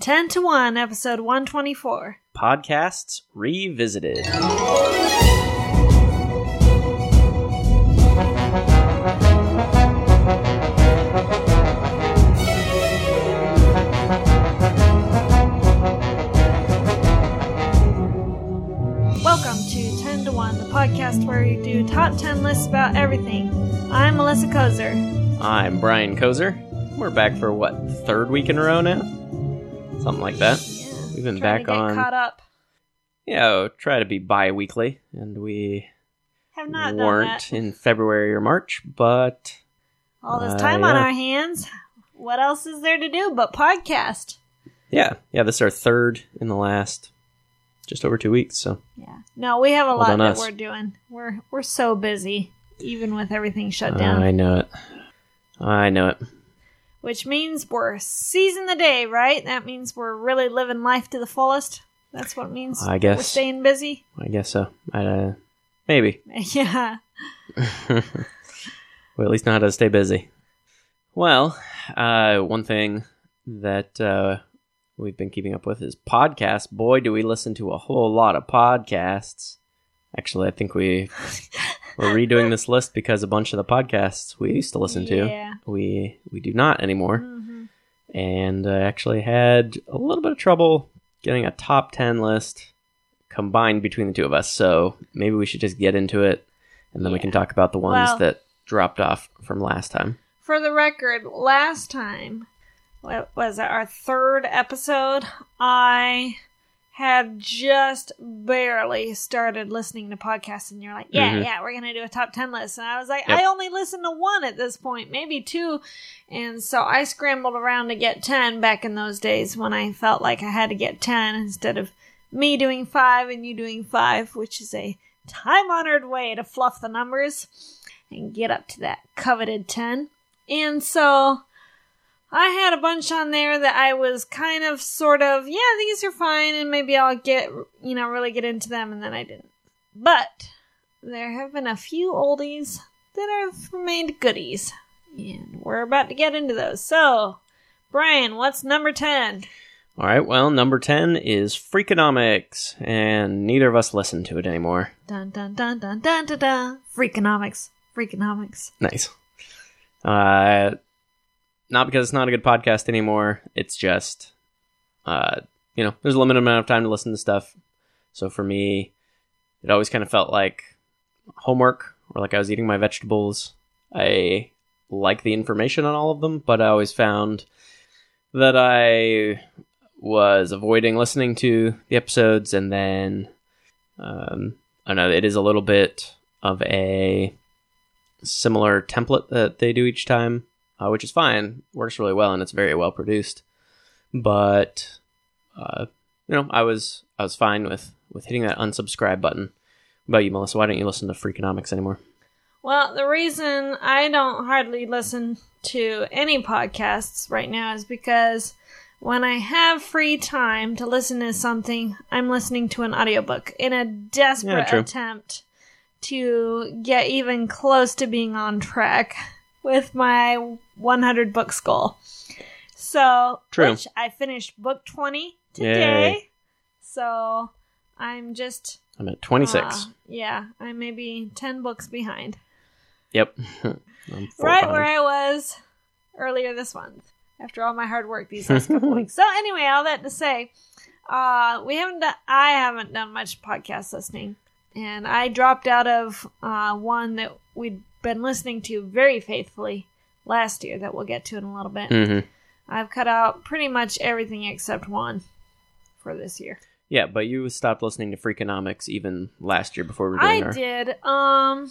10 to 1, episode 124. Podcasts Revisited. Welcome to 10 to 1, the podcast where we do top 10 lists about everything. I'm Melissa Kozer. I'm Brian Kozer. We're back for what, third week in a row now? Something like that. Yeah, We've been back on- caught up. Yeah, I'll try to be bi weekly, and we Have not weren't done that. in February or March, but All this Uh, time on our hands. What else is there to do but podcast? yeah, yeah, this is our third in the last just over two weeks, so Yeah. No, we have a Well lot that us. we're doing. We're we're so busy, even with everything shut down. I know it. I know it. Which means we're seizing the day, right? That means we're really living life to the fullest. That's what it means. I guess. we're staying busy. I guess so. I, uh, maybe. Yeah. we at least know how to stay busy. Well, uh, one thing that uh, we've been keeping up with is podcasts. Boy, do we listen to a whole lot of podcasts. Actually, I think we we're redoing this list because a bunch of the podcasts we used to listen to we we do not anymore, hmm and I actually had a little bit of trouble getting a top ten list combined between the two of us. So maybe we should just get into it, and then we can talk about the ones Well- that dropped off from last time. For the record, last time, what was it, our third episode, I had just barely started listening to podcasts, and you're like, yeah, Mhm. yeah, we're going to do a top 10 list. And I was like, Yep. I only listened to one at this point, maybe two. And so I scrambled around to get 10 back in those days when I felt like I had to get 10 instead of me doing five and you doing five, which is a time honored way to fluff the numbers and get up to that coveted 10. And so I had a bunch on there that I was kind of sort of, yeah, these are fine and maybe I'll get, you know, really get into them and then I didn't. But there have been a few oldies that have remained goodies. And we're about to get into those. So, Brian, what's number 10? All right, well, number 10 is Freakonomics, and neither of us listen to it anymore. Dun dun dun dun dun dun dun. Freakonomics. Freakonomics. Nice. Uh, not because it's not a good podcast anymore. It's just, uh, you know, there's a limited amount of time to listen to stuff. So for me, it always kind of felt like homework or like I was eating my vegetables. I like the information on all of them, but I always found that I was avoiding listening to the episodes and then um, I know, it is a little bit of a similar template that they do each time, uh, which is fine, works really well, and it's very well produced. But uh, you know, I was I was fine with with hitting that unsubscribe button. What about you, Melissa? Why don't you listen to Freakonomics anymore? Well, the reason I don't hardly listen to any podcasts right now is because when I have free time to listen to something, I'm listening to an audiobook in a desperate Yeah, attempt to get even close to being on track with my 100 books goal. So, True. which I finished book 20 today. Yay. So, I'm just I'm at 26. uh, yeah, I'm maybe 10 books behind yep. Right behind. where I was earlier this month after all my hard work these last couple weeks. So anyway, all that to say, uh, we haven't done, I haven't done much podcast listening, and I dropped out of uh, one that we'd been listening to very faithfully last year that we'll get to in a little bit. Mhm. I've cut out pretty much everything except one for this year. Yeah, but you stopped listening to Freakonomics even last year before we were doing I our. did. Um,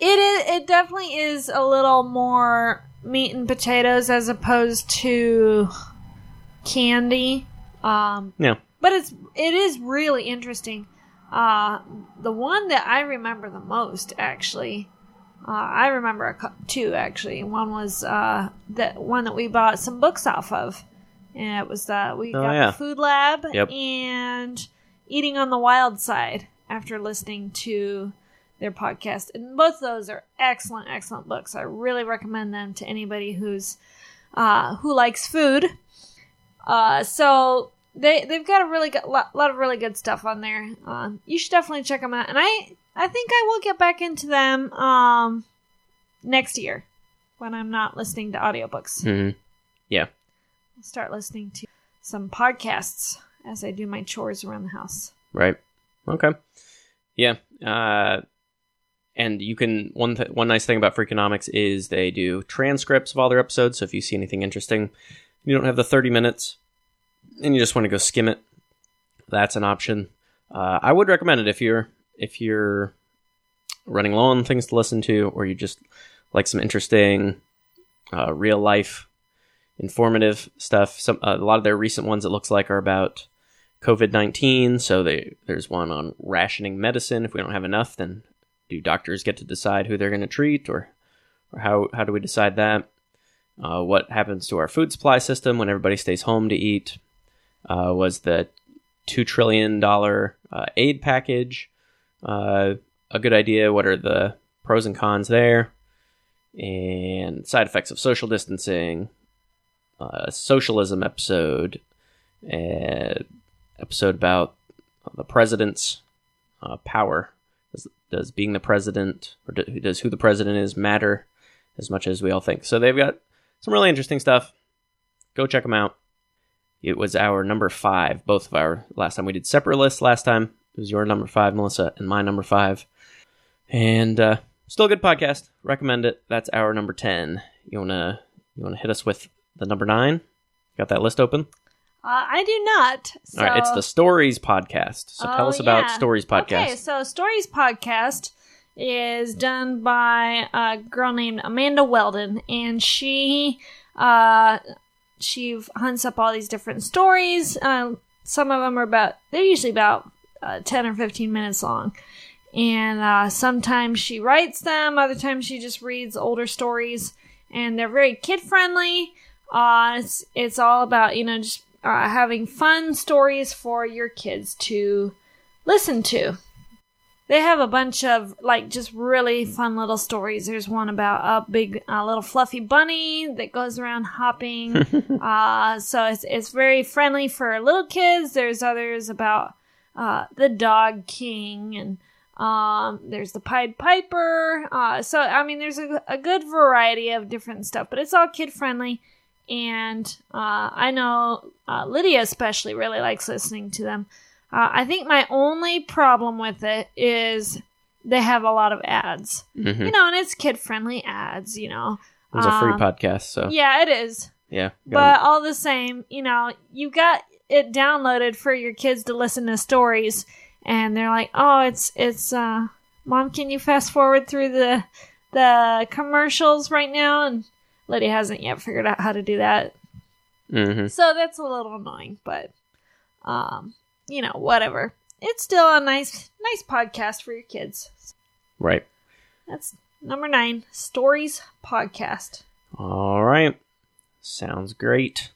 it is. It definitely is a little more meat and potatoes as opposed to candy. Um, Yeah. but it's it is really interesting. Uh, the one that I remember the most, actually, uh, I remember a two actually. One was uh, that one that we bought some books off of, and it was uh, we Oh, got yeah. the Food Lab Yep. and Eating on the Wild Side after listening to their podcast, and both those are excellent, excellent books. I really recommend them to anybody who's uh, who likes food. Uh, so they they've got a really good lot, lot of really good stuff on there. Uh, you should definitely check them out. And I I think I will get back into them um next year when I'm not listening to audiobooks. hmm Yeah. I'll start listening to some podcasts as I do my chores around the house. Right. Okay. Yeah. Uh, and you can one th- one nice thing about Freakonomics is they do transcripts of all their episodes. So if you see anything interesting, you don't have the thirty minutes, and you just want to go skim it. That's an option. Uh, I would recommend it if you're if you're running low on things to listen to, or you just like some interesting uh, real life informative stuff. Some uh, a lot of their recent ones it looks like are about COVID nineteen. So they there's one on rationing medicine. If we don't have enough, then do doctors get to decide who they're going to treat, or or how how do we decide that? Uh, what happens to our food supply system when everybody stays home to eat? Uh, was the two trillion dollar uh, aid package uh, a good idea? What are the pros and cons there? And side effects of social distancing, uh, socialism episode, uh, episode about the president's uh, power. Does, does being the president, or do, does who the president is, matter as much as we all think? So they've got some really interesting stuff. Go check them out. It was our number five, both of our last time we did separate lists. Last time it was your number five, Melissa, and my number five. And uh, still a good podcast. Recommend it. That's our number ten. You wanna you wanna hit us with the number nine? Got that list open? Uh, I do not. So, All right, it's the Stories podcast. So tell Oh, us about yeah. Stories podcast. Okay, so Stories Podcast is done by a girl named Amanda Weldon, and she uh, she hunts up all these different stories. Uh, some of them are about they're usually about uh, ten or fifteen minutes long, and uh, sometimes she writes them. Other times she just reads older stories, and they're very kid friendly. Uh, it's it's all about you know just uh, having fun stories for your kids to listen to. They have a bunch of like just really fun little stories. There's one about a big uh, little fluffy bunny that goes around hopping. uh, so it's it's very friendly for little kids. There's others about uh, the dog king and um, there's the Pied Piper. Uh, so I mean, there's a, a good variety of different stuff, but it's all kid friendly. And uh, I know uh, Lydia especially really likes listening to them. Uh, I think my only problem with it is they have a lot of ads. Mhm. You know, and it's kid friendly ads, you know. It's a free Um, podcast, so Yeah, it is. yeah. But all the same, you know, you got it downloaded for your kids to listen to stories and they're like, "Oh, it's it's uh mom, can you fast forward through the the commercials right now?" And Lydia hasn't yet figured out how to do that. Mhm. So that's a little annoying, but um, you know, whatever. It's still a nice nice podcast for your kids. right. That's number 9, Stories Podcast. All right. Sounds great.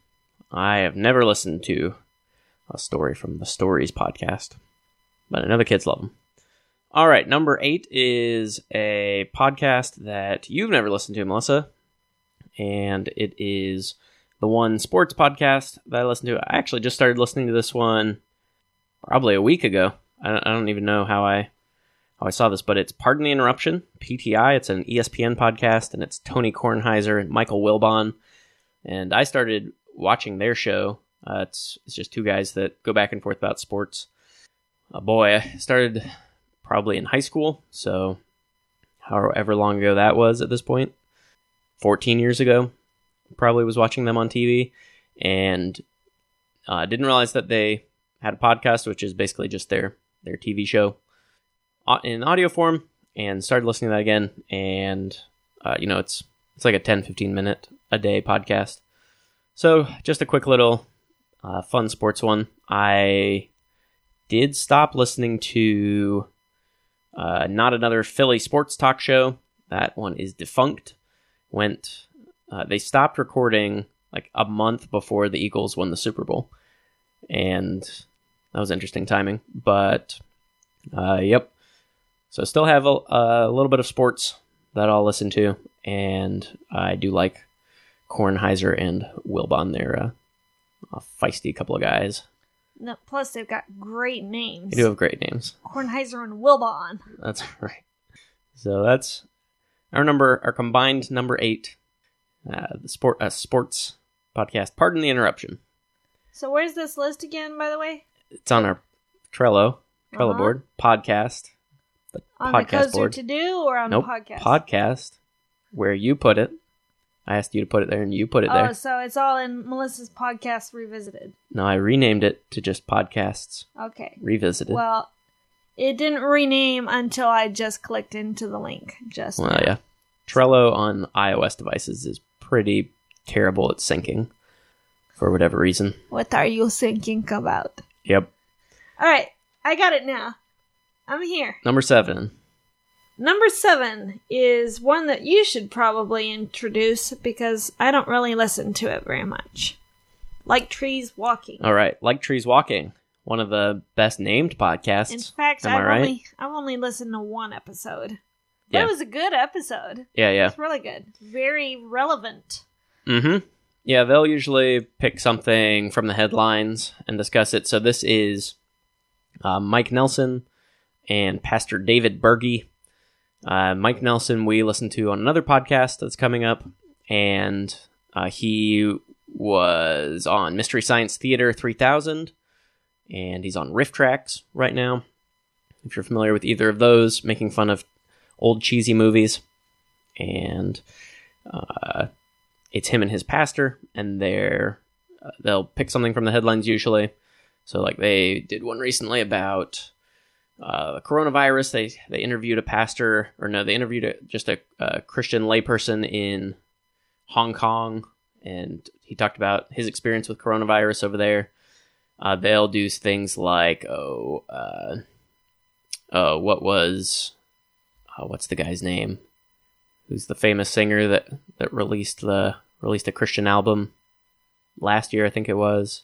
I have never listened to a story from the Stories podcast, but I know the kids love them. All right. Number eight is a podcast that you've never listened to, Melissa, and it is the one sports podcast that I listen to. I actually just started listening to this one probably a week ago. I don't, I don't even know how I how I saw this, but it's Pardon the Interruption, PTI. It's an ESPN podcast, and it's Tony Kornheiser and Michael Wilbon. And I started watching their show. Uh, it's it's just two guys that go back and forth about sports. Uh, boy, I started probably in high school, so however long ago that was at this point, fourteen years ago, probably was watching them on TV, and uh, didn't realize that they had a podcast, which is basically just their their TV show in audio form and started listening to that again. And uh, you know it's it's like a 10 15 minute a day podcast. So just a quick little uh, fun sports one. I did stop listening to uh, not another philly sports talk show. That one is defunct. Went uh, they stopped recording like a month before the eagles won the super bowl. And that was interesting timing but uh, yep so I still have a, a little bit of sports that I'll listen to, and I do like Kornheiser and Wilbon. They're uh, a feisty couple of guys. No, plus, they've got great names. They do have great names. Kornheiser and Wilbon. That's right. So that's our number, our combined number eight, uh, the sport uh, sports podcast. Pardon the interruption. So where's this list again, by the way? It's on our Trello Trello Uh-huh. board podcast. The On the podcast Cozer board. to do or on nope, the podcast? podcast. Where you put it. I asked you to put it there, and you put it oh, there. Oh, so it's all in Melissa's podcast revisited. No, I renamed it to just podcasts Okay. revisited. Well, it didn't rename until I just clicked into the link. Just Well, now. yeah. Trello on iOS devices is pretty terrible at syncing for whatever reason. What are you thinking about? Yep. All right, I got it now. I'm here. Number seven. Number seven is one that you should probably introduce because I don't really listen to it very much. Like trees walking. All right. Like Trees Walking, one of the best named podcasts. In fact, Am I I've right? only I've only listened to one episode. But Yeah. it was a good episode. yeah, yeah. It's really good. Very relevant. Mm-hmm. Yeah, they'll usually pick something from the headlines and discuss it. So this is uh, Mike Nelson and Pastor David Berge. Uh, Mike Nelson, we listened to on another podcast that's coming up, and uh, he was on Mystery Science Theater 3000, and he's on RiffTrax right now. If you're familiar with either of those, making fun of old cheesy movies, and uh, it's him and his pastor, and they're uh, they'll pick something from the headlines usually. So like they did one recently about uh, coronavirus. They they interviewed a pastor, or no, they interviewed a, just a, a Christian layperson in Hong Kong, and he talked about his experience with coronavirus over there. Uh, they'll do things like oh, uh, uh, what was uh, what's the guy's name? Who's the famous singer that that released the released a Christian album last year? I think it was.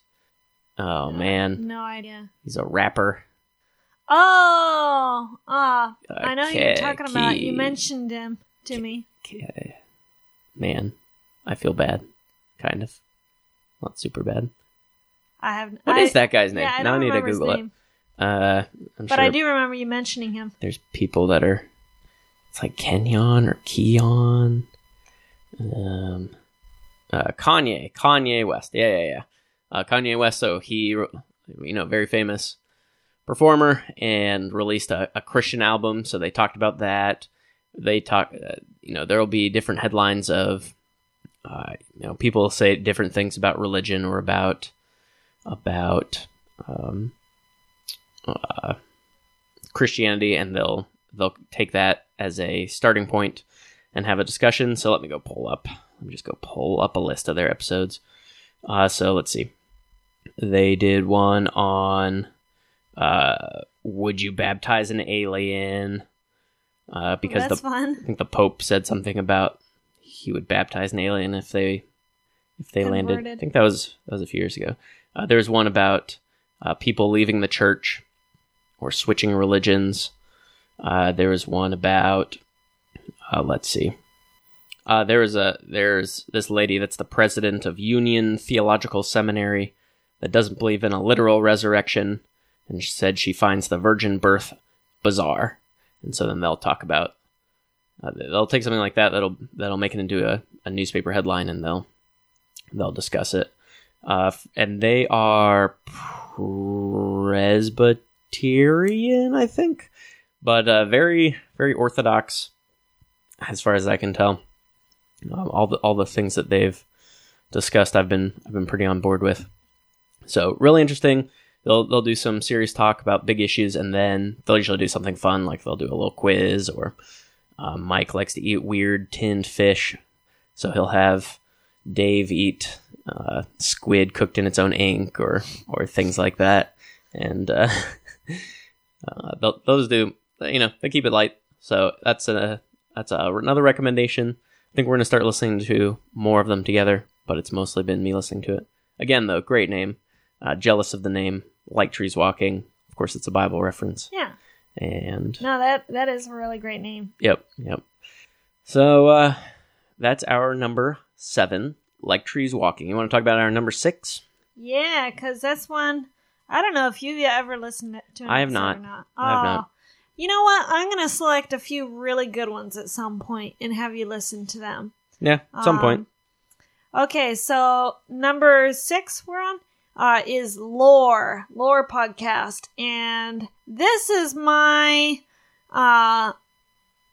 Oh man, No idea. he's a rapper. Oh, ah, Uh, I know who you're talking about. You mentioned him to me. Man, I feel bad. Kind of. Not super bad. I have. What I, is that guy's name? Yeah, I now I need to Google it. Uh, I'm but sure I do remember you mentioning him. there's people that are. It's like Kenyon or Keon. Um, uh, Kanye, Kanye West. Yeah, yeah, yeah. Uh, Kanye West. So he, you know, very famous performer and released a, a Christian album. So they talked about that. They talk, uh, you know, there will be different headlines of, uh, you know, people say different things about religion or about, about, um, uh, Christianity, and they'll they'll take that as a starting point and have a discussion. So let me go pull up. Let me just go pull up a list of their episodes. Uh, so let's see. They did one on uh, would you baptize an alien? Uh, because That's the fun. I think the Pope said something about he would baptize an alien if they if they landed. I think that was that was a few years ago. Uh, there was one about uh, people leaving the church or switching religions. Uh, there was one about uh, let's see. Uh, there was a there's this lady that's the president of Union Theological Seminary that doesn't believe in a literal resurrection, and she said she finds the virgin birth bizarre, and so then they'll talk about uh, they'll take something like that that'll that'll make it into a, a newspaper headline, and they'll they'll discuss it. Uh, and they are Presbyterian, I think, but uh, very very orthodox, as far as I can tell. Um, all the all the things that they've discussed, I've been I've been pretty on board with. So really interesting. They'll they'll do some serious talk about big issues, and then they'll usually do something fun, like they'll do a little quiz, or um, Mike likes to eat weird tinned fish, so he'll have Dave eat uh, squid cooked in its own ink, or or things like that, and uh, uh, those do you know they keep it light. So that's a that's a, another recommendation. I think we're gonna start listening to more of them together, but it's mostly been me listening to it. Again, though, great name. Uh, jealous of the name, like trees walking. Of course, it's a Bible reference, Yeah. and No, that that is a really great name. Yep, yep. So uh that's our number seven, like trees walking. You want to talk about our number six? Yeah, because that's one. I don't know if you've ever listened to. I have not. Not. I have Oh. not. You know what? I'm gonna select a few really good ones at some point and have you listen to them. Yeah, at some Um, point. Okay, so number six we're on uh, is Lore Lore podcast, and this is my uh,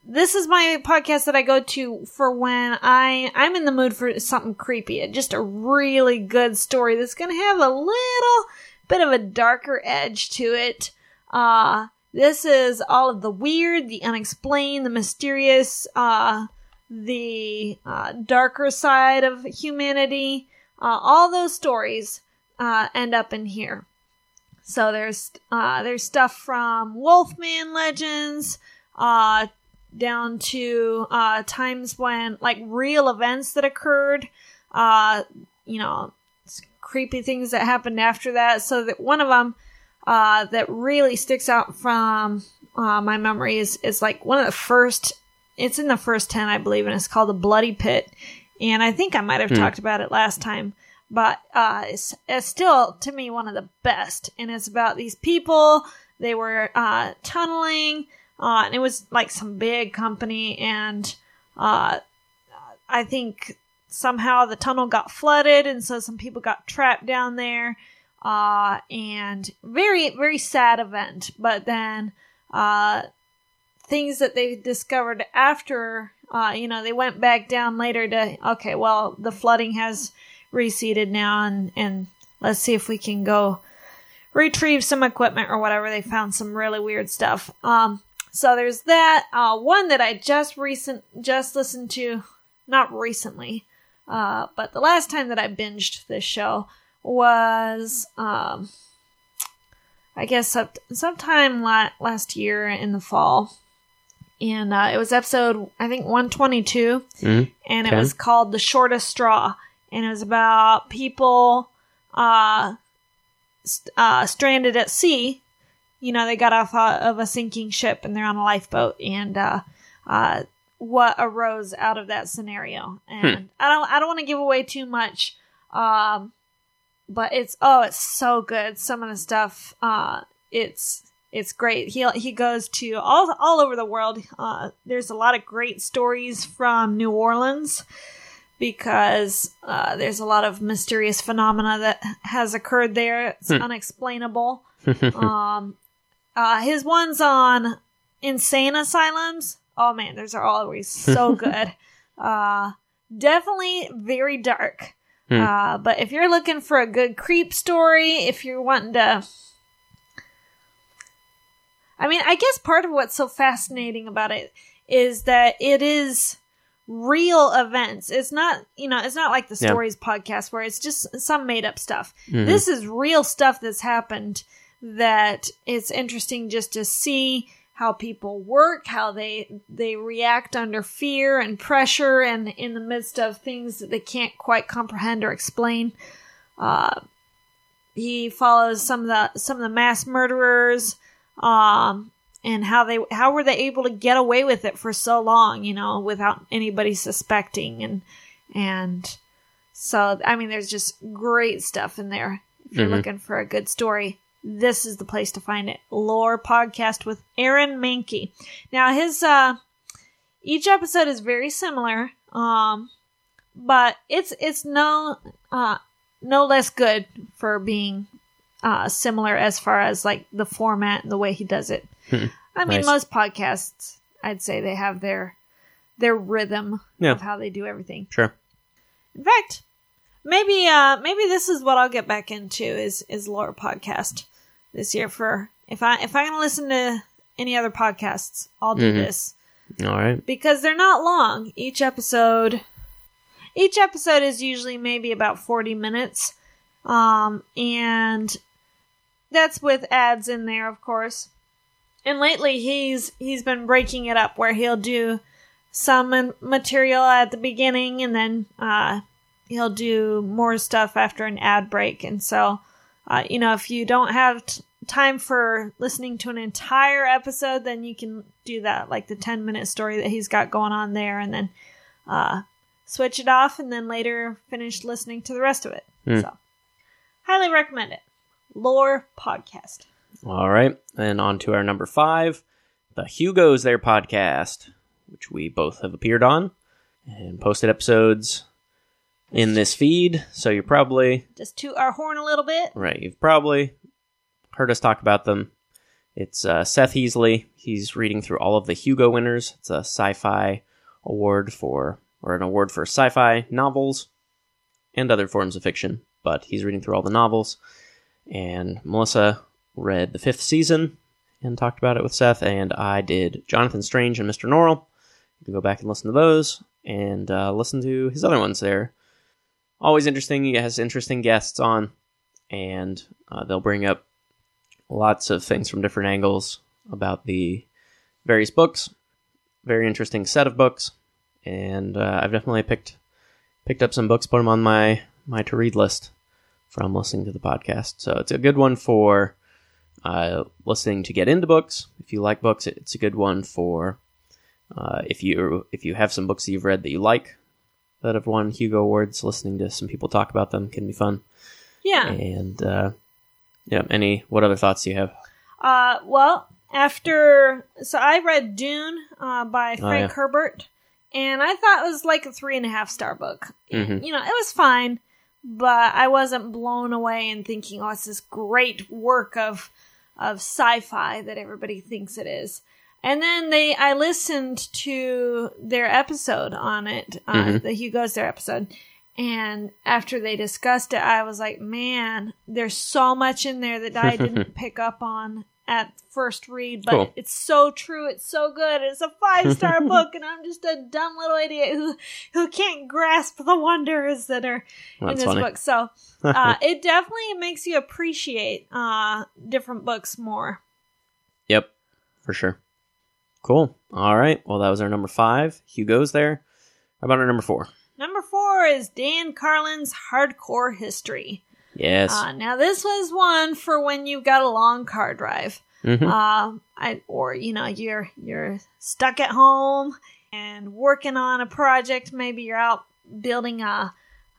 this is my podcast that I go to for when I I'm in the mood for something creepy, just a really good story that's gonna have a little bit of a darker edge to it. Uh, this is all of the weird, the unexplained, the mysterious, uh, the uh, darker side of humanity. Uh, all those stories uh, end up in here. So there's uh, there's stuff from Wolfman legends uh, down to uh, times when like real events that occurred. Uh, you know, creepy things that happened after that. So that one of them uh, that really sticks out from uh, my memory is is like one of the first. It's in the first ten, I believe, and it's called the Bloody Pit. And I think I might have Hmm. talked about it last time, but uh, it's, it's still to me one of the best. And it's about these people. They were uh, tunneling, uh, and it was like some big company, and uh, I think somehow the tunnel got flooded, and so some people got trapped down there. Uh, and very, very sad event. But then, uh, things that they discovered after, uh, you know, they went back down later to, okay, well, the flooding has receded now, and, and let's see if we can go retrieve some equipment or whatever. They found some really weird stuff. Um, so there's that. Uh, one that I just recent, just listened to, not recently, uh, but the last time that I binged this show was, um, I guess some, sometime la- last year in the fall. And uh, it was episode, I think, 122. Mhm. And it Okay. was called The Shortest Straw. And it was about people uh, st- uh, stranded at sea. You know, they got off uh, of a sinking ship and they're on a lifeboat. And uh, uh, what arose out of that scenario. And I don't, I don't want to give away too much. Um, but it's oh, it's so good. Some of the stuff, uh, it's it's great. He he goes to all all over the world. Uh, there's a lot of great stories from New Orleans because uh, there's a lot of mysterious phenomena that has occurred there. It's Hmm. unexplainable. um, uh, his ones on insane asylums. Oh man, those are always so good. Uh, definitely very dark. Hmm. Uh, but if you're looking for a good creep story, if you're wanting to, I mean, I guess part of what's so fascinating about it is that it is real events. It's not, you know, it's not like the Yeah. stories podcast where it's just some made up stuff. Mhm. This is real stuff that's happened that it's interesting just to see how people work, how they they react under fear and pressure and in the midst of things that they can't quite comprehend or explain. Uh, he follows some of the some of the mass murderers um and how they how were they able to get away with it for so long, you know, without anybody suspecting and and so I mean there's just great stuff in there. If you're Mhm. looking for a good story, this is the place to find it. Lore podcast with Aaron Mahnke. Now his uh each episode is very similar, um, but it's it's no uh no less good for being uh similar as far as like the format and the way he does it. Hmm. I mean Nice. most podcasts I'd say they have their their rhythm Yeah. of how they do everything. Sure. In fact, maybe uh maybe this is what I'll get back into is is lore podcast this year for if I if I'm gonna listen to any other podcasts, I'll do Mhm. this. All right. Because they're not long. Each episode each episode is usually maybe about 40 minutes. Um and that's with ads in there, of course. And lately he's he's been breaking it up where he'll do some material at the beginning and then uh he'll do more stuff after an ad break and so uh, you know if you don't have t- time for listening to an entire episode then you can do that like the 10 minute story that he's got going on there and then uh switch it off and then later finish listening to the rest of it Hmm. so Highly recommend it. Lore podcast. All right. And on to our number five, the Hugo's There podcast, which we both have appeared on and posted episodes in this feed. So you're probably, Just toot our horn a little bit. right, you've probably heard us talk about them. It's uh, Seth Heasley. He's reading through all of the Hugo winners. It's a sci fi award for, or an award for sci fi novels and other forms of fiction. But he's reading through all the novels. And Melissa read the fifth season and talked about it with Seth, and I did Jonathan Strange and Mr. Norrell. You can go back and listen to those and uh, listen to his other ones there. Always interesting. He has interesting guests on, and uh, they'll bring up lots of things from different angles about the various books. Very interesting set of books, and uh, I've definitely picked picked up some books, put them on my my to read list from listening to the podcast. So it's a good one for uh, listening to get into books. If you like books, it's a good one for uh, if you if you have some books that you've read that you like that have won Hugo awards. Listening to some people talk about them can be fun. Yeah. And uh, yeah, any what other thoughts do you have? Uh, well, after so I read Dune uh, by Oh, Frank yeah. Herbert, and I thought it was like a three and a half star book. Mhm. You know, it was fine, but I wasn't blown away and thinking, "Oh, it's this great work of of sci-fi that everybody thinks it is." And then they, I listened to their episode on it, uh, Mhm. the Hugo's There episode, and after they discussed it, I was like, man, there's so much in there that I didn't pick up on at first read, but Cool. it's so true. It's so good. It's a five star book, and I'm just a dumb little idiot who who can't grasp the wonders that are in this funny. book. So uh, it definitely makes you appreciate uh, different books more. Yep, for sure. Cool. All right. Well, that was our number five. Hugo's there. How about our number four? Number four is Dan Carlin's Hardcore History. Yes. Uh, now this was one for when you've got a long car drive. Mhm. uh, I, or you know you're you're stuck at home and working on a project. Maybe you're out building a,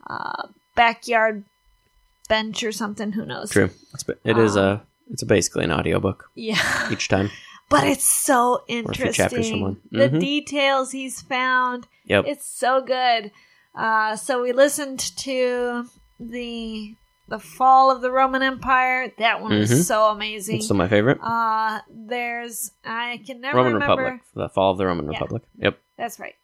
a backyard bench or something. Who knows? True. It's, ba- it is Um, a. It's a basically an audiobook Yeah, each time. but it's so interesting. one. The details he's found. Yep. It's so good. Uh, so we listened to the the fall of the Roman Empire. That one Mhm. was so amazing. It's still my favorite. uh, there's I can never Roman remember. Republic. The fall of the Roman Yeah. Republic. Yep. That's right.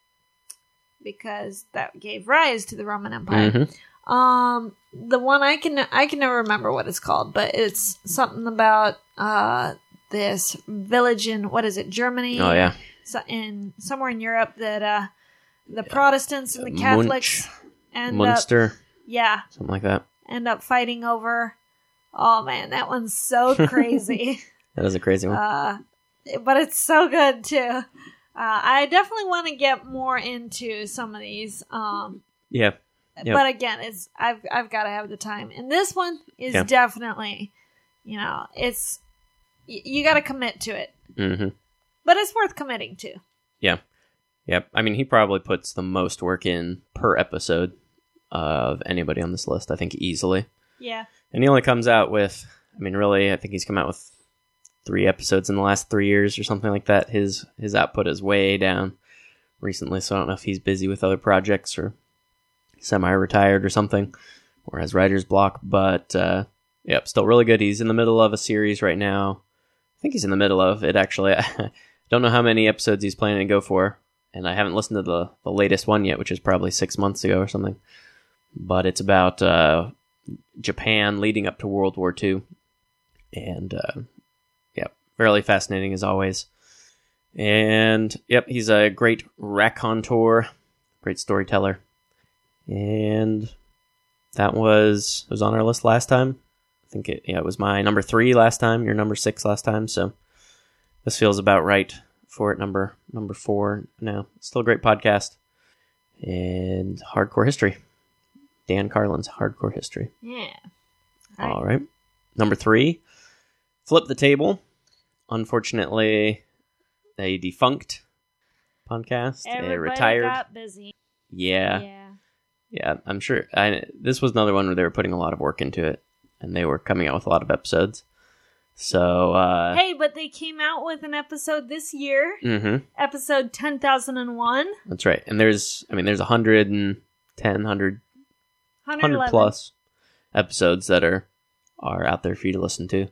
Because that gave rise to the Roman Empire. Mhm. Um, the one I can I can never remember what it's called, but it's something about uh this village in what is it Germany? Oh yeah. so in somewhere in Europe that uh the Protestants and the Catholics end up Munster. yeah Something like that. end up fighting over. Oh man, that one's so crazy. That is a crazy one. uh, but it's so good too. Uh, I definitely want to get more into some of these. Um, yeah. Yep. But again, it's I've I've got to have the time, and this one is Yeah. definitely, you know, it's y- you got to commit to it, hmm but it's worth committing to. Yeah. Yep. I mean, he probably puts the most work in per episode of anybody on this list. I think easily. Yeah, And he only comes out with. I mean, really, I think he's come out with three episodes in the last three years or something like that. His his output is way down recently, so I don't know if he's busy with other projects or semi-retired or something, or has writer's block. But uh, yep, still really good. He's in the middle of a series right now. I think he's in the middle of it actually. I don't know how many episodes he's planning to go for, and I haven't listened to the the latest one yet, which is probably six months ago or something. But it's about uh, Japan leading up to World War II, and uh, yeah, fairly fascinating as always. And yep, he's a great raconteur, great storyteller, and that was was on our list last time. I think it yeah it was my number three last time, your number six last time. So this feels about right for it. Number number four now. Still a great podcast and hardcore history. Dan Carlin's hardcore history. yeah. All right. Number three, flip the table. Unfortunately, a defunct podcast. Everybody a retired. got busy. yeah, yeah. yeah. I'm sure. I, this was another one where they were putting a lot of work into it, and they were coming out with a lot of episodes. So, uh, Hey, but they came out with an episode this year, hmm episode 10,001. that's right. And there's, I mean, there's 110, 100, 100 plus episodes that are are out there for you to listen to.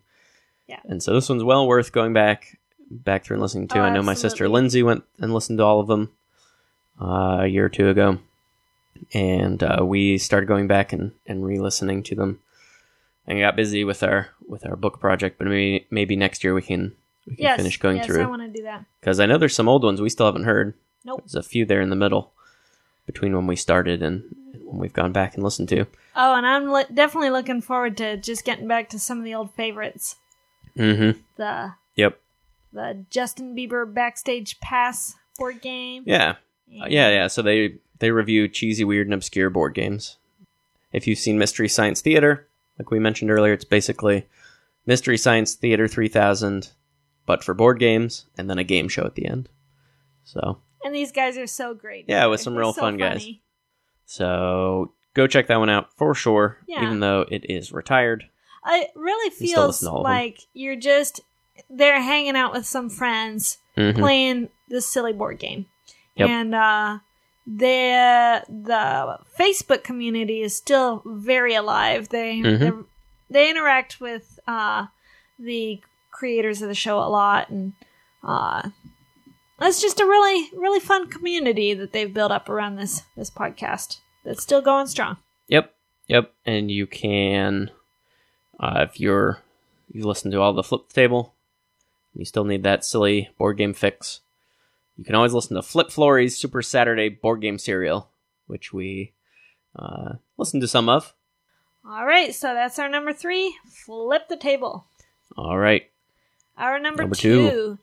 Yeah. And so this one's well worth going back back through and listening to. Oh, I know my sister. Lindsay went and listened to all of them uh, a year or two ago, and uh, we started going back and, and re-listening to them. And got busy with our with our book project, but maybe maybe next year we can we can Yes, finish going yes, I through want to do that. because I know there's some old ones we still haven't heard. Nope. There's a few there in the middle between when we started and, and when we've gone back and listened to. Oh, and I'm li- definitely looking forward to just getting back to some of the old favorites. Mm-hmm. The Yep. the Justin Bieber backstage pass board game. Yeah. Uh, yeah, yeah. So they they review cheesy, weird, and obscure board games. If you've seen Mystery Science Theater, like we mentioned earlier, it's basically Mystery Science Theater 3000, but for board games, and then a game show at the end. So, And these guys are so great. Yeah, with They're some real so fun guys. so go check that one out for sure. Yeah. Even though it is retired. It really feels listen to all of them. like you're just there hanging out with some friends Mhm. playing this silly board game. Yep. And uh the the Facebook community is still very alive. They Mhm. they're- interact with uh the creators of the show a lot and uh it's just a really really fun community that they've built up around this this podcast that's still going strong. Yep, yep. And you can, uh, if you're you listen to all the flip the table, you still need that silly board game fix. You can always listen to Flip Flory's Super Saturday board game serial, which we uh, listened to some of. All right, so that's our number 3, flip the table. All right, Our number, Number two, two.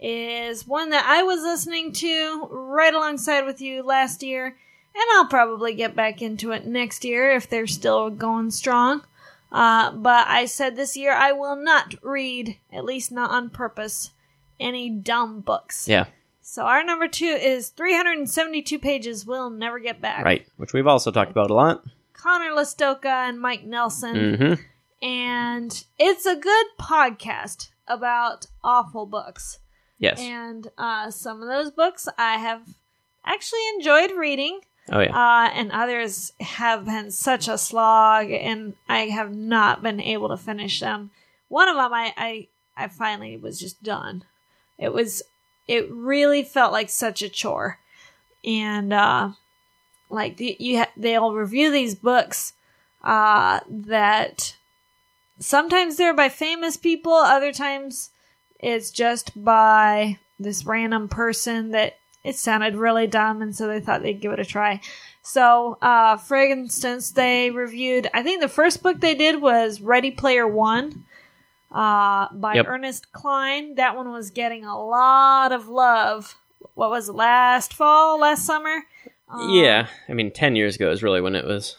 is one that I was listening to right alongside with you last year, and I'll probably get back into it next year if they're still going strong. Uh, but I said this year I will not read, at least not on purpose, any dumb books. yeah, So our number two is 372 pages. We'll never get back. right. Which we've also talked about a lot. Conor Lastowka and Mike Nelson Mm-hmm. and it's a good podcast about awful books. Yes. And uh, some of those books I have actually enjoyed reading, oh yeah. uh, and others have been such a slog, and I have not been able to finish them. One of them, I, I, I finally was just done. It was, it really felt like such a chore, and uh, like the, you, ha- they'll review these books uh, that sometimes they're by famous people, other times it's just by this random person that it sounded really dumb and so they thought they'd give it a try. So, uh, for instance, they reviewed, I think the first book they did was Ready Player One, uh, by Yep. Ernest Cline. That one was getting a lot of love. What was it, last fall, last summer? Um, yeah. I mean, ten years ago is really when it was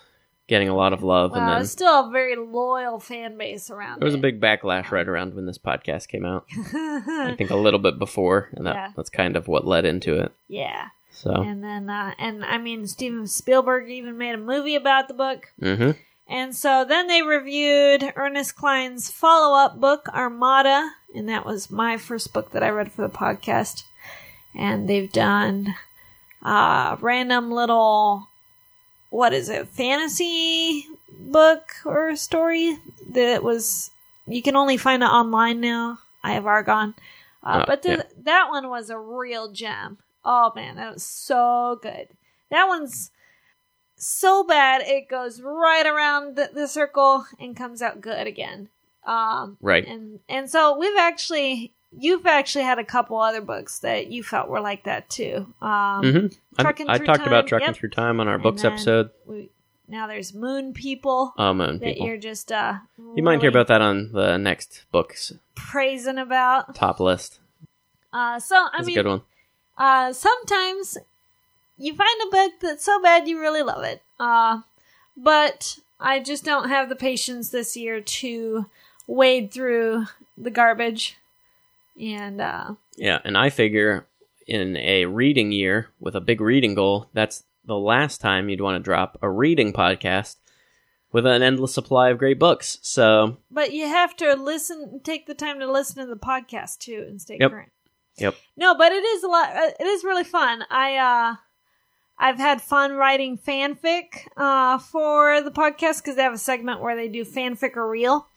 getting a lot of love, Well, and then still a very loyal fan base around there was a big backlash right around when this podcast came out. I think a little bit before, and that, Yeah. that's kind of what led into it. yeah. So, And then, uh, and I mean, Steven Spielberg even made a movie about the book. hmm And so then they reviewed Ernest Cline's follow up book, Armada, and that was my first book that I read for the podcast. And they've done uh, random little, what is it, fantasy book or story that was, you can only find it online now. Eye of Argon. Uh, Oh, but the, yeah. that one was a real gem. Oh man, that was so good. That one's so bad it goes right around the, the circle and comes out good again. Um, right. and and so we've actually you've actually had a couple other books that you felt were like that too. Um, hmm I, I talked about Time, trucking yep. through time on our And books episode. we, now there's Moon People Oh, Moon that people. you're just uh You might hear about that on the next book's praising about. top list. Uh, so I That's mean, a good one. uh, sometimes you find a book that's so bad you really love it. Uh, but I just don't have the patience this year to wade through the garbage. And uh, Yeah, and I figure in a reading year with a big reading goal, that's the last time you'd want to drop a reading podcast with an endless supply of great books. So But you have to listen, take the time to listen to the podcast too, and stay Yep. current. Yep. No, but it is a lot. uh, It is really fun. I uh, I've had fun writing fanfic uh for the podcast because they have a segment where they do fanfic or real,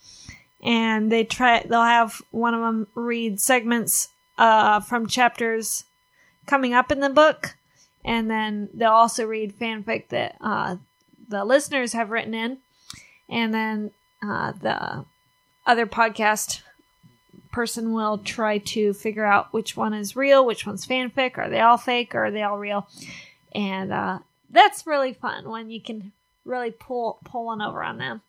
and they try. They'll have one of them read segments uh from chapters coming up in the book, and then they'll also read fanfic that uh the listeners have written in, and then uh the other podcast person will try to figure out which one is real, which one's fanfic, are they all fake, or are they all real? And uh, that's really fun when you can really pull pull one over on them.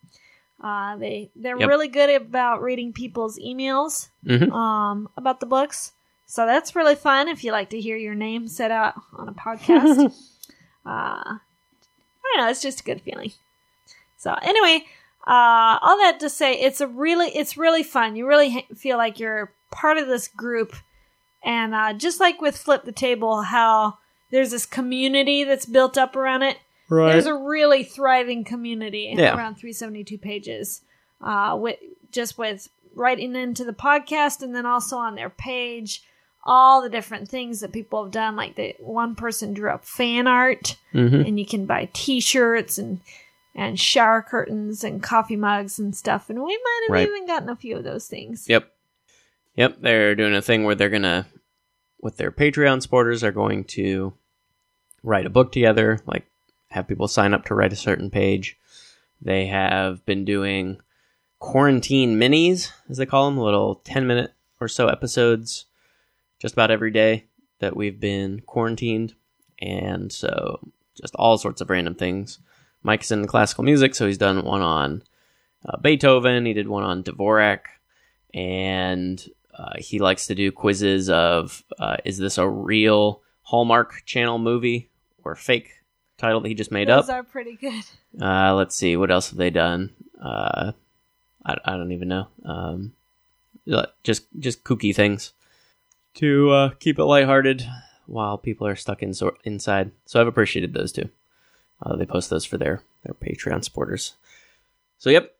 Uh, they they're Yep. really good about reading people's emails mhm. um, about the books, so that's really fun if you like to hear your name said out on a podcast. uh, I don't know, it's just a good feeling. So anyway, uh, all that to say, it's a really, it's really fun. You really ha- feel like you're part of this group, and uh, just like with Flip the Table, how there's this community that's built up around it. Right. There's a really thriving community Yeah. around 372 pages, uh, with just with writing into the podcast, and then also on their page, all the different things that people have done. Like the one person drew up fan art Mhm. and you can buy T-shirts and and shower curtains and coffee mugs and stuff. And we might have Right. even gotten a few of those things. Yep. Yep. They're doing a thing where they're gonna, with their Patreon supporters, are going to write a book together. Like have people sign up to write a certain page. They have been doing quarantine minis, as they call them, little ten minute or so episodes, just about every day that we've been quarantined, and so just all sorts of random things. Mike's in classical music, so he's done one on uh, Beethoven. He did one on Dvorak, and uh, he likes to do quizzes of uh, is this a real Hallmark Channel movie or fake title that he just made Those up? Those are pretty good. Uh, let's see, what else have they done? Uh, I, I don't even know. Um, uh, just just kooky things to uh, keep it lighthearted while people are stuck in so- inside. So I've appreciated those too. Uh, they post those for their their Patreon supporters. So yep,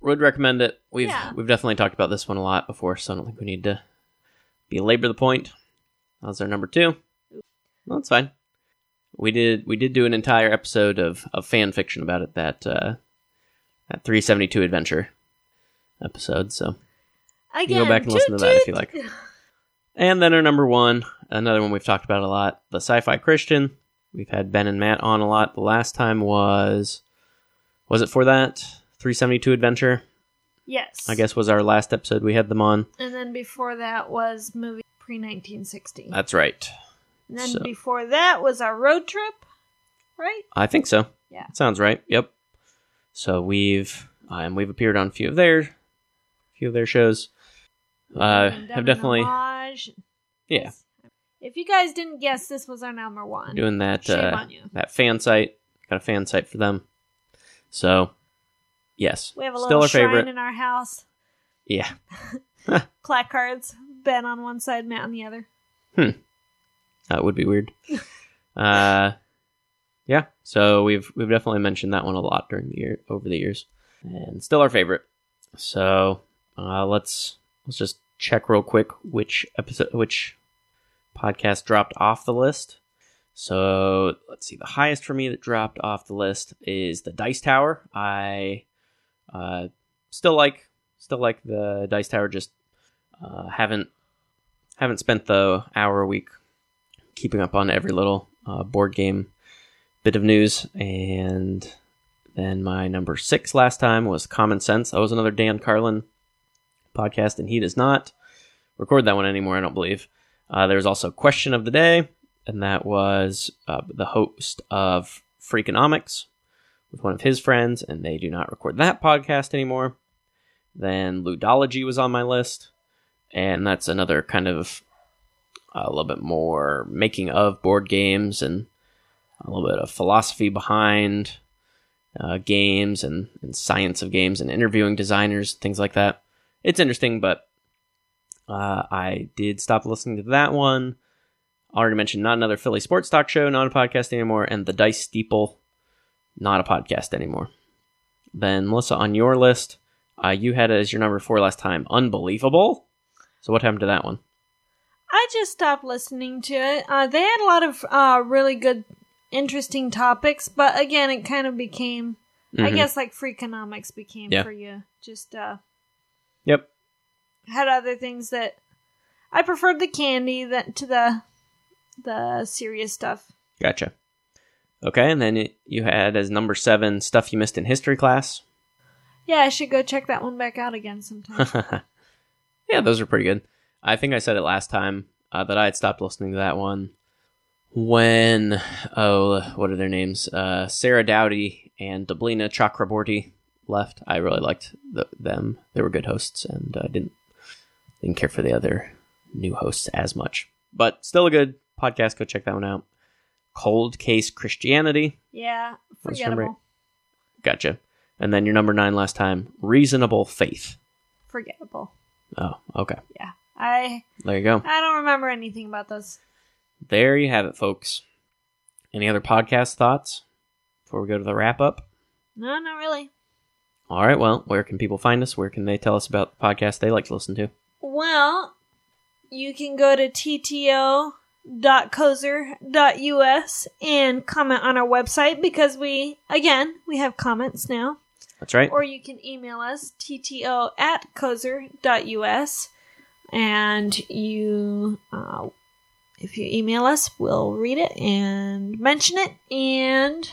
would recommend it. We've Yeah. we've definitely talked about this one a lot before, so I don't think we need to belabor the point. That was our number two. Well, that's fine. We did we did do an entire episode of, of fan fiction about it that uh, that 372 adventure episode. So Again, go back and listen to that if you like. and then our number one, another one we've talked about a lot, the Sci-Fi Christian. We've had Ben and Matt on a lot. The last time was was it for that 372 adventure? Yes. I guess was our last episode we had them on. And then before that was movie pre 1960. That's right. And then so- before that was our road trip, right? I think so. Yeah. Sounds right. Yep. So we've um, we've appeared on a few of their few of their shows. Uh have definitely yeah If you guys didn't guess, this was our number one. doing that Shame uh, on you. that fan site. Got a fan site for them. So yes, We have a still little our shrine favorite. in our house. Yeah, Placards. Ben on one side, Matt on the other. That would be weird. uh, yeah. So we've we've definitely mentioned that one a lot during the year over the years, and still our favorite. So uh, let's let's just check real quick which episode which podcast dropped off the list. So let's see. The highest for me that dropped off the list is the Dice Tower. I uh, still like still like the Dice Tower. Just uh, haven't haven't spent the hour a week keeping up on every little uh, board game bit of news. And then my number six last time was Common Sense. That was another Dan Carlin podcast, and he does not record that one anymore, I don't believe. Uh, there was also Question of the Day, and that was uh, the host of Freakonomics with one of his friends, and they do not record that podcast anymore. Then Ludology was on my list, and that's another kind of a little bit more making of board games and a little bit of philosophy behind uh, games and, and science of games and interviewing designers, things like that. It's interesting, but uh, I did stop listening to that one. Already mentioned not another Philly sports talk show, not a podcast anymore, and the Dice Steeple, not a podcast anymore. Then Melissa, on your list, uh, you had as your number four last time. Unbelievable. So what happened to that one? I just stopped listening to it. Uh, they had a lot of uh, really good, interesting topics, but again, it kind of became, I Mhm. guess, like Freakonomics became Yeah. for you. Just uh, Yep. had other things that I preferred the candy that to the the serious stuff. Gotcha. Okay, and then it, you had as number seven stuff you missed in history class. Yeah, I should go check that one back out again sometime. yeah, those are pretty good. I think I said it last time uh, that I had stopped listening to that one when oh, what are their names? Uh, Sarah Dowdy and Deblina Chakraborty left. I really liked the, them. They were good hosts, and I didn't didn't care for the other new hosts as much. But still a good podcast. Go check that one out. Cold Case Christianity. yeah, forgettable. Gotcha. And then your number nine last time, Reasonable Faith. Forgettable. Oh, okay. Yeah, I There you go. I don't remember anything about those. There you have it, folks. Any other podcast thoughts before we go to the wrap up? No, not really. All right, well, where can people find us? Where can they tell us about the podcast they like to listen to? Well, you can go to tto.kozer.us and comment on our website because we, again, we have comments now. That's right. Or you can email us, tto at kozer.us. And you, uh, if you email us, we'll read it and mention it. And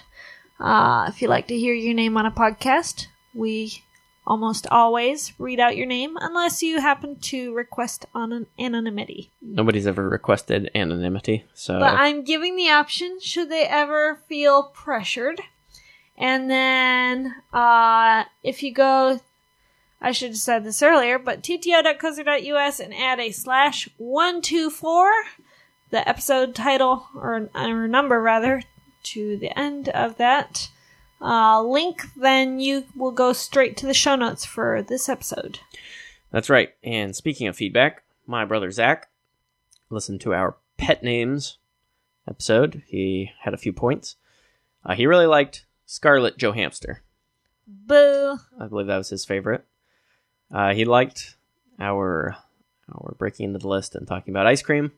uh, if you'd like to hear your name on a podcast, we almost always read out your name unless you happen to request on an anonymity. Nobody's ever requested anonymity, so But I'm giving the option should they ever feel pressured. And then uh, if you go, I should have said this earlier, but tto.kozer.us and add a slash 124, the episode title, or, or number rather, to the end of that uh, link, then you will go straight to the show notes for this episode. that's right. And speaking of feedback, my brother Zach listened to our pet names episode. He had a few points. Uh, he really liked Scarlet Joe Hamster. Boo! I believe that was his favorite. Uh, he liked our our breaking into the list and talking about ice cream.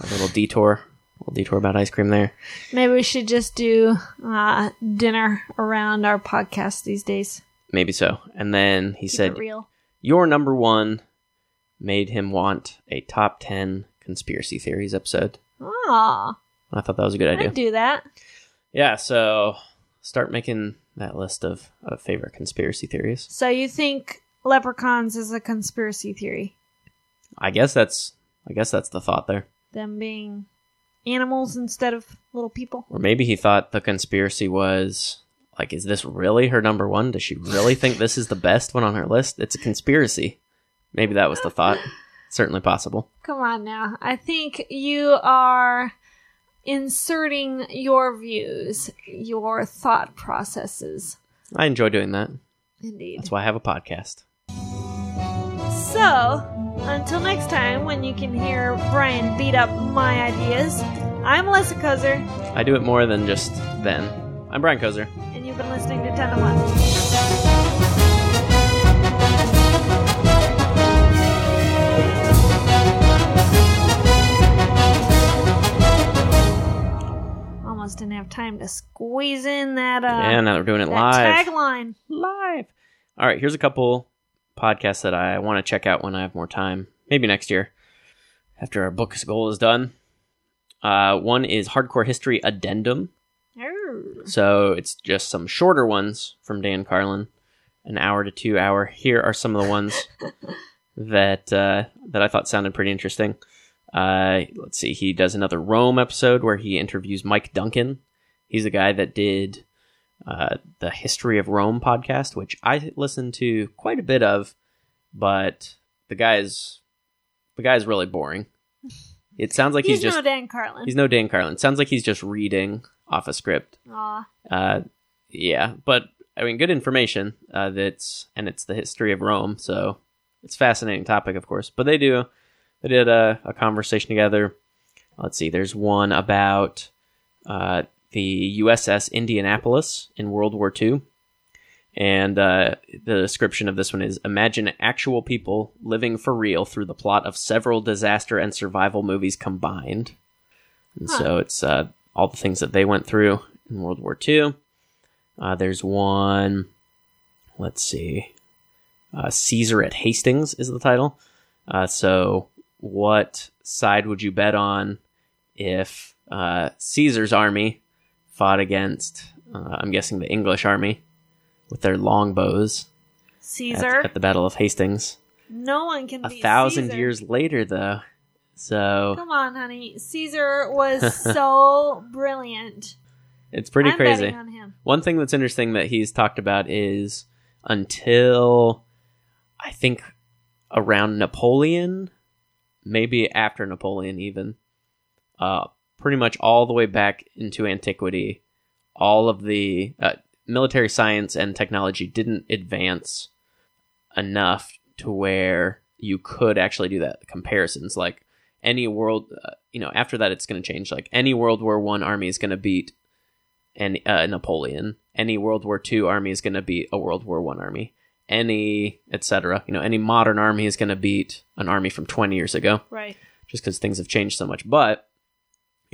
A little detour, a little detour about ice cream there. Maybe we should just do uh, dinner around our podcast these days. Maybe so. And then he Keep said real. your number one made him want a top ten conspiracy theories episode. Aw, I thought that was a good idea. I'd do that. Yeah, so start making that list of, of favorite conspiracy theories. So you think leprechauns is a conspiracy theory? I guess that's I guess that's the thought there. Them being animals instead of little people? Or maybe he thought the conspiracy was like, is this really her number one? Does she really think this is the best one on her list? It's a conspiracy. Maybe that was the thought. Certainly possible. Come on now. I think you are inserting your views, your thought processes. I enjoy doing that. Indeed. That's why I have a podcast. So, until next time, when you can hear Brian beat up my ideas, I'm Melissa Kozer, I do it more than just then. I'm Brian Kozer. and you've been listening to 10 to 1. Almost didn't have time to squeeze in that, uh, yeah, now we're doing it live. tagline. Live. All right, here's a couple podcasts that I want to check out when I have more time. Maybe next year, after our book goal is done. Uh, one is Hardcore History Addendum. Arr. So it's just some shorter ones from Dan Carlin, an hour to two hour. Here are some of the ones that uh, that I thought sounded pretty interesting. Uh, let's see, he does another Rome episode where he interviews Mike Duncan. He's the guy that did uh, the History of Rome podcast, which I listen to quite a bit of, but the guy's the guy's really boring. It sounds like he's, He's, just no Dan Carlin. he's no Dan Carlin. Sounds like he's just reading off a script. Aw. Uh, yeah, but I mean, good information. Uh, that's and it's the history of Rome, so it's a fascinating topic, of course. But they do they did a, a conversation together. Let's see. There's one about uh, the USS Indianapolis in World War II, And uh, the description of this one is Imagine actual people living for real through the plot of several disaster and survival movies combined. And Huh. so it's uh, all the things that they went through in World War II. Uh, there's one, let's see, uh, Caesar at Hastings is the title. Uh, so, what side would you bet on if uh, Caesar's army fought against, uh, I'm guessing, the English army with their longbows at, Caesar. at the Battle of Hastings? no one can A thousand Caesar. years later, though. So, Come on, honey. Caesar was so brilliant. it's pretty I'm crazy. on him. One thing that's interesting that he's talked about is until I think around Napoleon, maybe after Napoleon, even, uh, pretty much all the way back into antiquity, all of the uh, military science and technology didn't advance enough to where you could actually do that comparisons. Like any world uh, you know after that it's going to change. Like any world war one army is going to beat any uh, napoleon. Any world war two army is going to beat a world war one army. Any etc you know any modern army is going to beat an army from 20 years ago. Right. just because things have changed so much. But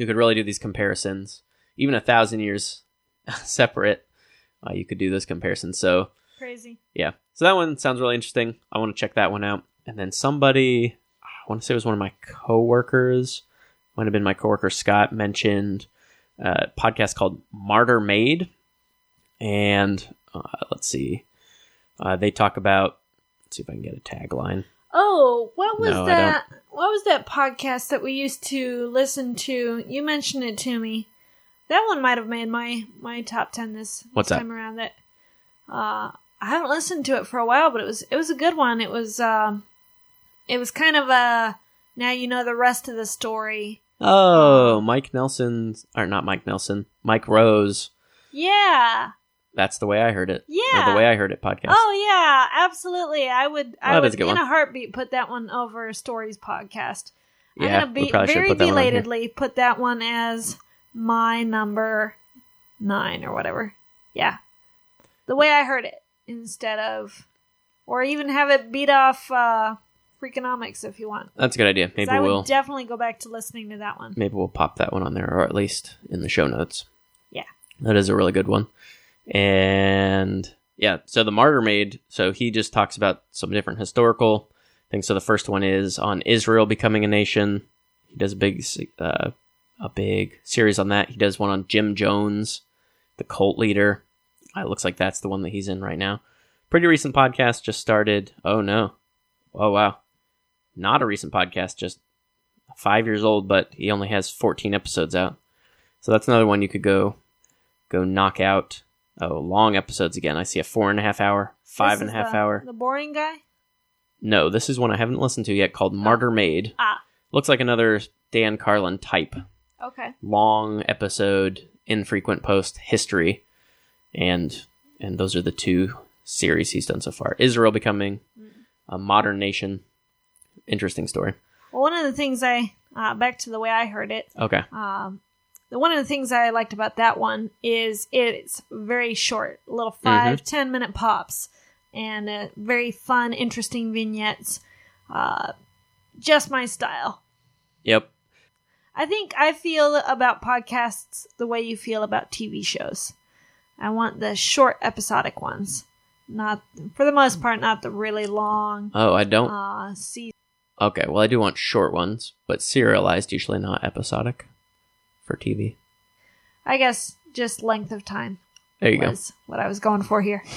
you could really do these comparisons even a thousand years separate uh, you could do this comparison so Crazy. yeah. So that one sounds really interesting. I want to check that one out. And then somebody, I want to say it was one of my coworkers, might have been my coworker Scott, mentioned a podcast called Martyr Made. And uh, let's see, uh, they talk about, let's see if I can get a tagline. Oh, what was No, that? What was that podcast that we used to listen to? You mentioned it to me. That one might have made my my top ten this, What's this that? time around. That uh, I haven't listened to it for a while, but it was it was a good one. It was um, it was kind of a now you know the rest of the story. Oh, Mike Nelson, or not Mike Nelson, Mike Rowe. Yeah, That's the way I heard it. Or yeah. the way I heard it podcast. Oh yeah, absolutely. I would. I would a in one. a heartbeat put that one over Stories podcast. yeah, I'm gonna be very put belatedly put that one as my number nine or whatever. Yeah, the way I heard it instead of, or even have it beat off uh, Freakonomics if you want. That's a good idea. Maybe I would we'll definitely go back to listening to that one. maybe we'll pop that one on there, or at least in the show notes. Yeah. That is a really good one. And yeah, so the Martyr Made, so he just talks about some different historical things. So the first one is on Israel becoming a nation. He does a big, uh, a big series on that. He does one on Jim Jones, the cult leader. It looks like that's the one that he's in right now. Pretty recent podcast just started. Oh no. Oh wow. Not a recent podcast, just five years old, but he only has 14 episodes out. So that's another one you could go go knock out. Oh, long episodes again. I see a four and a half hour, five and a half the- hour. The boring guy. No, this is one I haven't listened to yet called Martyr Made. Ah, Looks like another Dan Carlin type. okay. Long episode, infrequent post history. And and those are the two series he's done so far. Israel becoming a modern nation. Interesting story. Well, one of the things I uh, back to the way I heard it. Okay. Um, one of the things I liked about that one is it's very short, little 5 ten minute pops, and uh, very fun, interesting vignettes. Uh, just my style. Yep. I think I feel about podcasts the way you feel about TV shows. I want the short episodic ones, not for the most part, not the really long Oh, I don't. uh, season. Okay, well, I do want short ones, but serialized, usually not episodic for TV. I guess just length of time There you go. what I was going for here.